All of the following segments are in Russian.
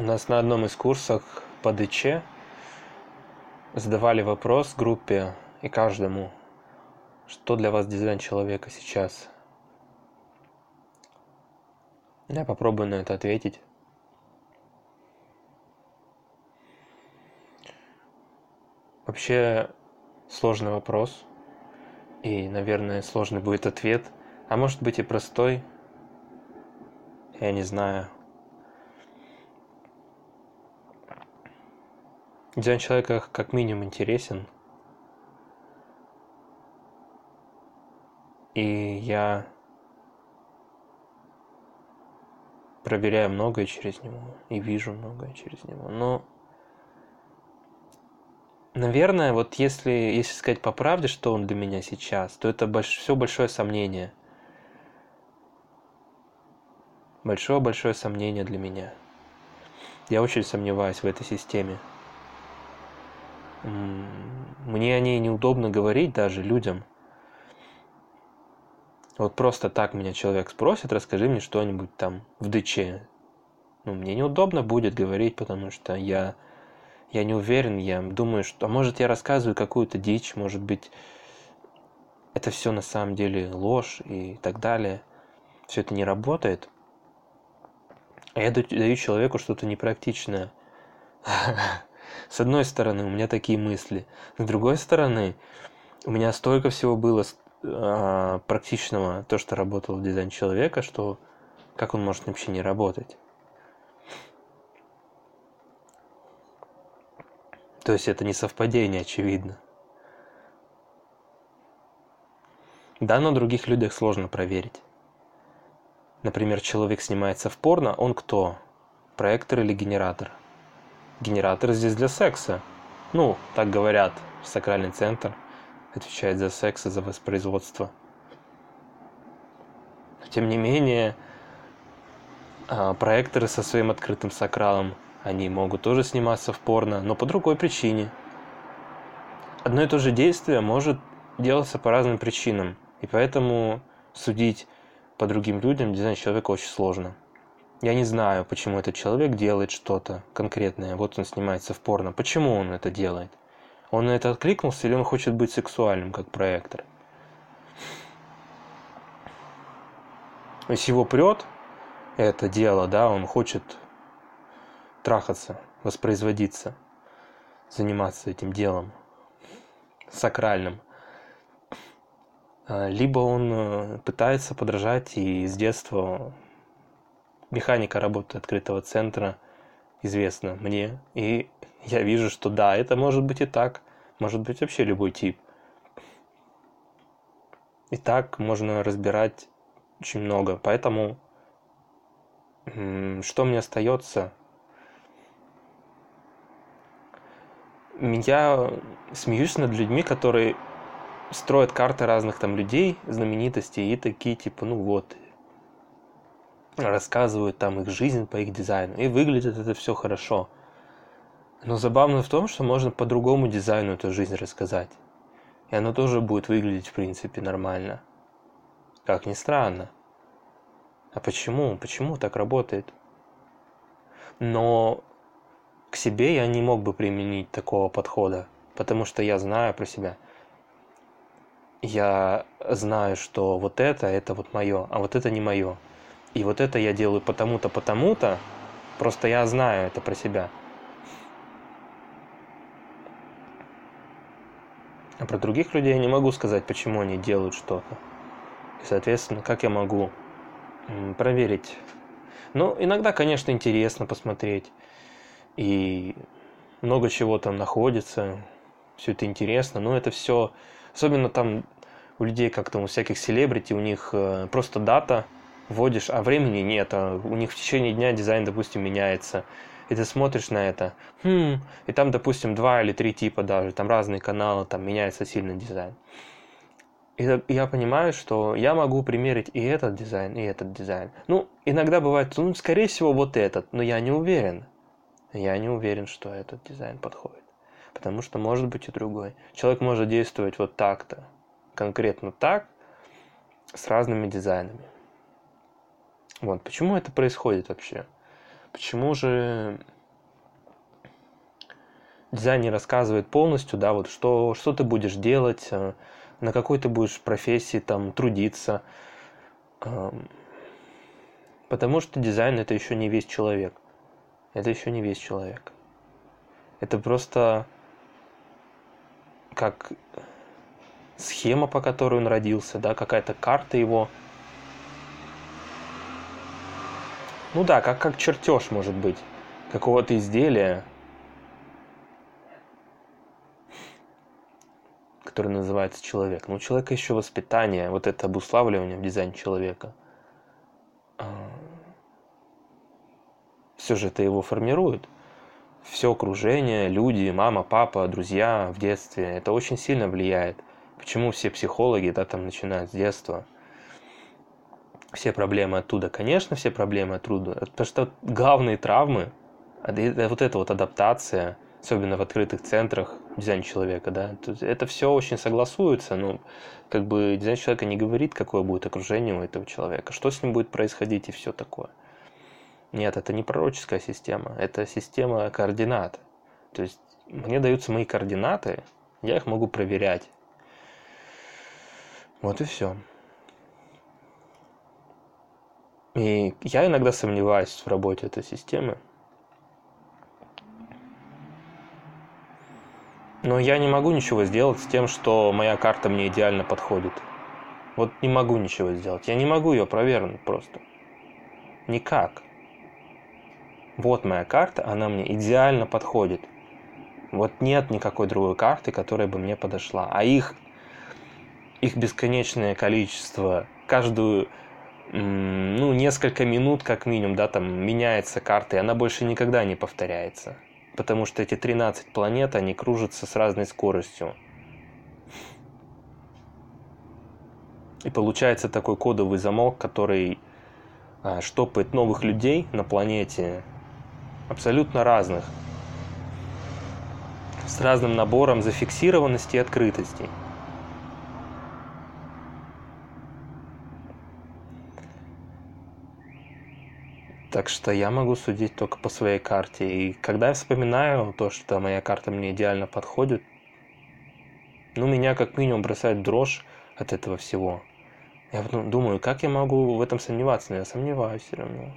У нас на одном из курсов по ДЧ задавали вопрос группе и каждому, что для вас дизайн человека сейчас. Я попробую на это ответить. Вообще сложный вопрос. И, наверное, сложный будет ответ. А может быть и простой. Я не знаю. Дизайн человека как минимум интересен. И я проверяю многое через него и вижу многое через него. Но, наверное, вот если, если сказать по правде, что он для меня сейчас, то это больш, все большое сомнение. Большое-большое сомнение для меня. Я очень сомневаюсь в этой системе. Мне о ней неудобно говорить даже людям. Вот просто так меня человек спросит, расскажи мне что-нибудь там в ДЧ. Ну, мне неудобно будет говорить, потому что я, я не уверен, я думаю, что... А может, я рассказываю какую-то дичь, может быть, это все на самом деле ложь и так далее. Все это не работает. А я даю человеку что-то непрактичное. С одной стороны, у меня такие мысли. С другой стороны, у меня столько всего было а, практичного, то, что работало в дизайн человека, что как он может вообще не работать. То есть это не совпадение, очевидно. Да, но других людях сложно проверить. Например, человек снимается в порно, он кто? Проектор или генератор? Генератор здесь для секса. Ну, так говорят, сакральный центр отвечает за секс и за воспроизводство. Тем не менее, а, проекторы со своим открытым сакралом, они могут тоже сниматься в порно, но по другой причине. Одно и то же действие может делаться по разным причинам, и поэтому судить по другим людям дизайн человека очень сложно. Я не знаю, почему этот человек делает что-то конкретное. Вот он снимается в порно. Почему он это делает? Он на это откликнулся или он хочет быть сексуальным, как проектор? Если его прет это дело, да, он хочет трахаться, воспроизводиться, заниматься этим делом сакральным – а, либо он э, пытается подражать и с детства механика работы открытого центра известна мне. И я вижу, что да, это может быть и так. Может быть вообще любой тип. И так можно разбирать очень много. Поэтому что мне остается? Я смеюсь над людьми, которые строят карты разных там людей, знаменитостей, и такие типа, ну вот, рассказывают там их жизнь по их дизайну. И выглядит это все хорошо. Но забавно в том, что можно по другому дизайну эту жизнь рассказать. И оно тоже будет выглядеть, в принципе, нормально. Как ни странно. А почему? Почему так работает? Но к себе я не мог бы применить такого подхода, потому что я знаю про себя – я знаю, что вот это, это вот мое, а вот это не мое. И вот это я делаю потому-то, потому-то, просто я знаю это про себя. А про других людей я не могу сказать, почему они делают что-то. И, соответственно, как я могу проверить? Ну, иногда, конечно, интересно посмотреть. И много чего там находится. Все это интересно. Но это все Особенно там у людей, как там у всяких селебрити, у них э, просто дата вводишь, а времени нет, а у них в течение дня дизайн, допустим, меняется. И ты смотришь на это, хм, и там, допустим, два или три типа даже, там разные каналы, там меняется сильно дизайн. И я понимаю, что я могу примерить и этот дизайн, и этот дизайн. Ну, иногда бывает, ну, скорее всего, вот этот, но я не уверен. Я не уверен, что этот дизайн подходит потому что может быть и другой. Человек может действовать вот так-то, конкретно так, с разными дизайнами. Вот, почему это происходит вообще? Почему же дизайн не рассказывает полностью, да, вот что, что ты будешь делать, э, на какой ты будешь профессии там трудиться. Эм, потому что дизайн это еще не весь человек. Это еще не весь человек. Это просто как схема, по которой он родился, да, какая-то карта его. Ну да, как, как чертеж, может быть, какого-то изделия, которое называется человек. Но у человека еще воспитание, вот это обуславливание в дизайне человека. А, Все же это его формирует все окружение, люди, мама, папа, друзья в детстве, это очень сильно влияет. Почему все психологи, да, там начинают с детства? Все проблемы оттуда, конечно, все проблемы оттуда, потому что главные травмы, вот эта вот адаптация, особенно в открытых центрах дизайн человека, да, это все очень согласуется, но как бы дизайн человека не говорит, какое будет окружение у этого человека, что с ним будет происходить и все такое. Нет, это не пророческая система, это система координат. То есть мне даются мои координаты, я их могу проверять. Вот и все. И я иногда сомневаюсь в работе этой системы. Но я не могу ничего сделать с тем, что моя карта мне идеально подходит. Вот не могу ничего сделать. Я не могу ее провернуть просто. Никак вот моя карта, она мне идеально подходит. Вот нет никакой другой карты, которая бы мне подошла. А их, их бесконечное количество, каждую, ну, несколько минут как минимум, да, там меняется карта, и она больше никогда не повторяется. Потому что эти 13 планет, они кружатся с разной скоростью. И получается такой кодовый замок, который а, штопает новых людей на планете абсолютно разных, с разным набором зафиксированности и открытости. Так что я могу судить только по своей карте. И когда я вспоминаю то, что моя карта мне идеально подходит, ну, меня как минимум бросает дрожь от этого всего. Я думаю, как я могу в этом сомневаться? Но я сомневаюсь все равно.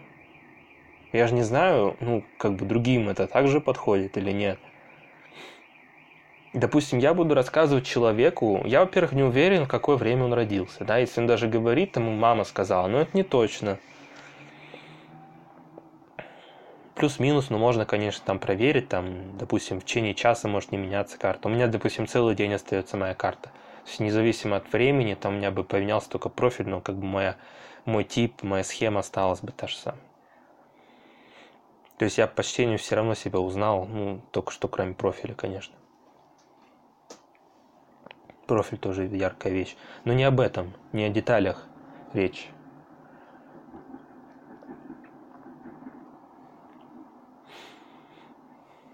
Я же не знаю, ну, как бы другим это также подходит или нет. Допустим, я буду рассказывать человеку, я, во-первых, не уверен, в какое время он родился, да, если он даже говорит, тому мама сказала, но это не точно. Плюс-минус, ну, можно, конечно, там проверить, там, допустим, в течение часа может не меняться карта. У меня, допустим, целый день остается моя карта. То есть, независимо от времени, там у меня бы поменялся только профиль, но как бы моя, мой тип, моя схема осталась бы та же самая. То есть я по чтению все равно себя узнал, ну, только что кроме профиля, конечно. Профиль тоже яркая вещь. Но не об этом, не о деталях речь.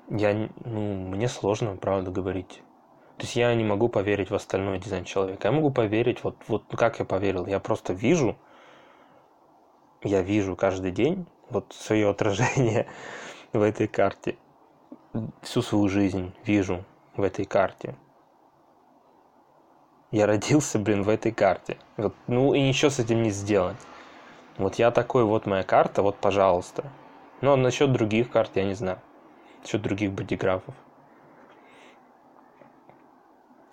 Я, ну, мне сложно, правда, говорить. То есть я не могу поверить в остальной дизайн человека. Я могу поверить, вот, вот как я поверил. Я просто вижу, я вижу каждый день вот свое отражение в этой карте. Всю свою жизнь вижу в этой карте. Я родился, блин, в этой карте. Вот, ну и ничего с этим не сделать. Вот я такой, вот моя карта, вот, пожалуйста. Но насчет других карт я не знаю. Насчет других бодиграфов.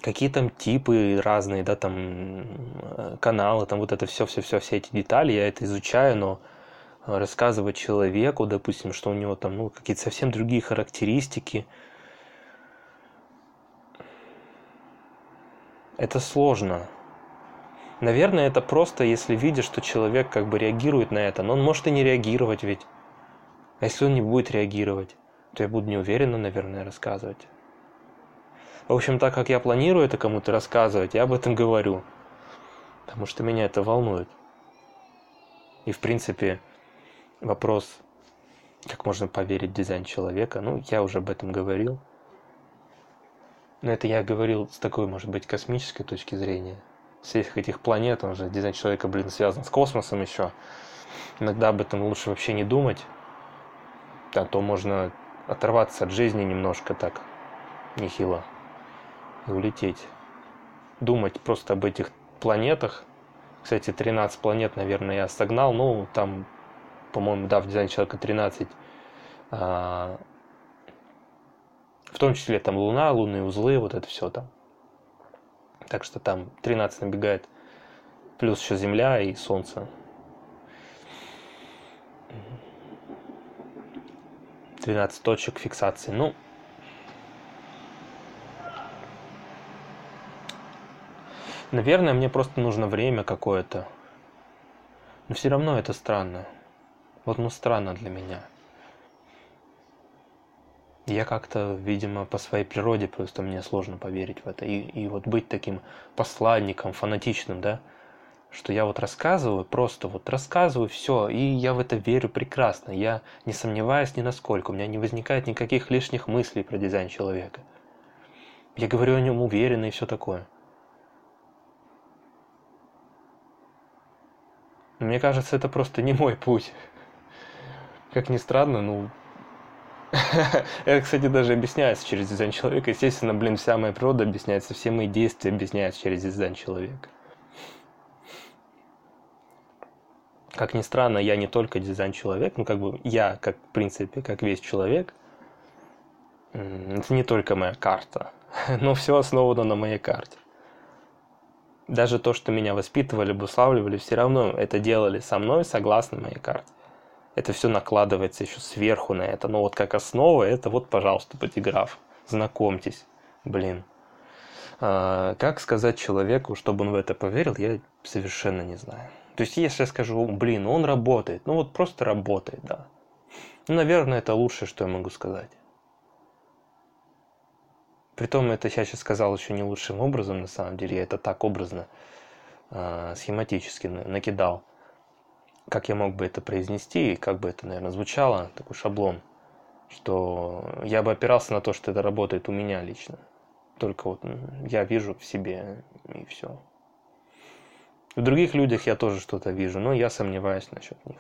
Какие там типы разные, да, там э, каналы, там вот это все, все, все, все эти детали, я это изучаю, но рассказывать человеку, допустим, что у него там ну, какие-то совсем другие характеристики. Это сложно. Наверное, это просто, если видишь, что человек как бы реагирует на это, но он может и не реагировать ведь. А если он не будет реагировать, то я буду неуверенно, наверное, рассказывать. В общем, так как я планирую это кому-то рассказывать, я об этом говорю. Потому что меня это волнует. И, в принципе, вопрос, как можно поверить в дизайн человека, ну, я уже об этом говорил. Но это я говорил с такой, может быть, космической точки зрения. Всех этих планет, он же дизайн человека, блин, связан с космосом еще. Иногда об этом лучше вообще не думать. А то можно оторваться от жизни немножко так, нехило, и улететь. Думать просто об этих планетах. Кстати, 13 планет, наверное, я согнал. Ну, там, по-моему, да, в дизайне человека 13. А, в том числе там Луна, лунные узлы, вот это все там. Так что там 13 набегает. Плюс еще Земля и Солнце. 12 точек фиксации. Ну, наверное, мне просто нужно время какое-то. Но все равно это странно. Вот ну странно для меня. Я как-то, видимо, по своей природе просто мне сложно поверить в это. И, и вот быть таким посланником, фанатичным, да, что я вот рассказываю, просто вот рассказываю все, и я в это верю прекрасно. Я не сомневаюсь ни насколько, у меня не возникает никаких лишних мыслей про дизайн человека. Я говорю о нем уверенно и все такое. Мне кажется, это просто не мой путь. Как ни странно, ну... Это, кстати, даже объясняется через дизайн человека. Естественно, блин, вся моя природа объясняется, все мои действия объясняются через дизайн человека. Как ни странно, я не только дизайн-человек, ну как бы я, как в принципе, как весь человек, это не только моя карта, но все основано на моей карте. Даже то, что меня воспитывали, обуславливали, все равно это делали со мной согласно моей карте. Это все накладывается еще сверху на это. Но вот как основа, это вот, пожалуйста, патиграф. Знакомьтесь. Блин. А, как сказать человеку, чтобы он в это поверил, я совершенно не знаю. То есть, если я скажу, блин, он работает, ну вот просто работает, да. Ну, наверное, это лучшее, что я могу сказать. Притом, это я сейчас сказал еще не лучшим образом, на самом деле, я это так образно, э, схематически накидал. Как я мог бы это произнести, и как бы это, наверное, звучало, такой шаблон, что я бы опирался на то, что это работает у меня лично. Только вот я вижу в себе, и все. В других людях я тоже что-то вижу, но я сомневаюсь насчет них.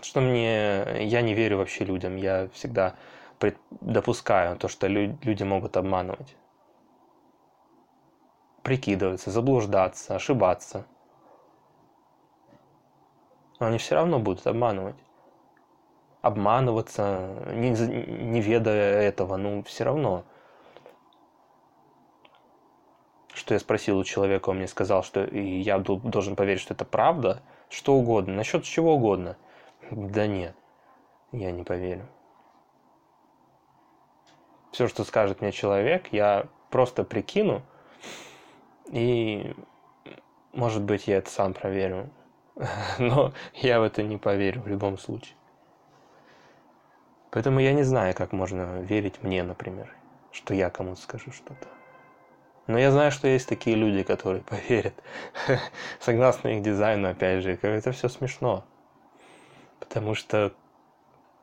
Что мне... Я не верю вообще людям. Я всегда пред... допускаю то, что лю... люди могут обманывать. Прикидываться, заблуждаться, ошибаться. Но они все равно будут обманывать. Обманываться, не, не ведая этого, ну, все равно что я спросил у человека, он мне сказал, что я должен поверить, что это правда, что угодно, насчет чего угодно. Да нет, я не поверю. Все, что скажет мне человек, я просто прикину, и, может быть, я это сам проверю. Но я в это не поверю в любом случае. Поэтому я не знаю, как можно верить мне, например, что я кому-то скажу что-то. Но я знаю, что есть такие люди, которые поверят. Согласно их дизайну, опять же, это все смешно. Потому что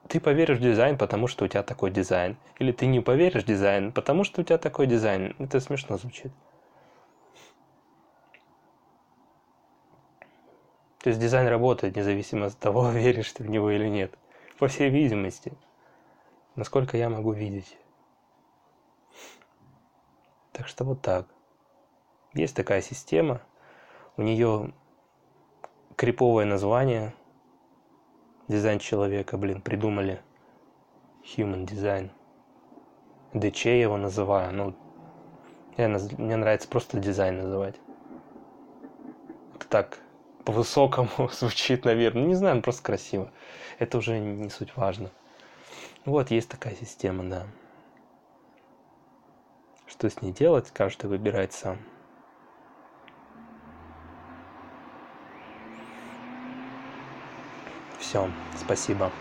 ты поверишь в дизайн, потому что у тебя такой дизайн. Или ты не поверишь в дизайн, потому что у тебя такой дизайн. Это смешно звучит. То есть дизайн работает независимо от того, веришь ты в него или нет. По всей видимости. Насколько я могу видеть. Так что вот так. Есть такая система. У нее криповое название. Дизайн человека, блин, придумали. Human Design. ДЧ его называю. Ну, я, мне нравится просто дизайн называть. Так по-высокому звучит, наверное. Не знаю, просто красиво. Это уже не суть важно. Вот, есть такая система, да. Что с ней делать, каждый выбирает сам. Все, спасибо.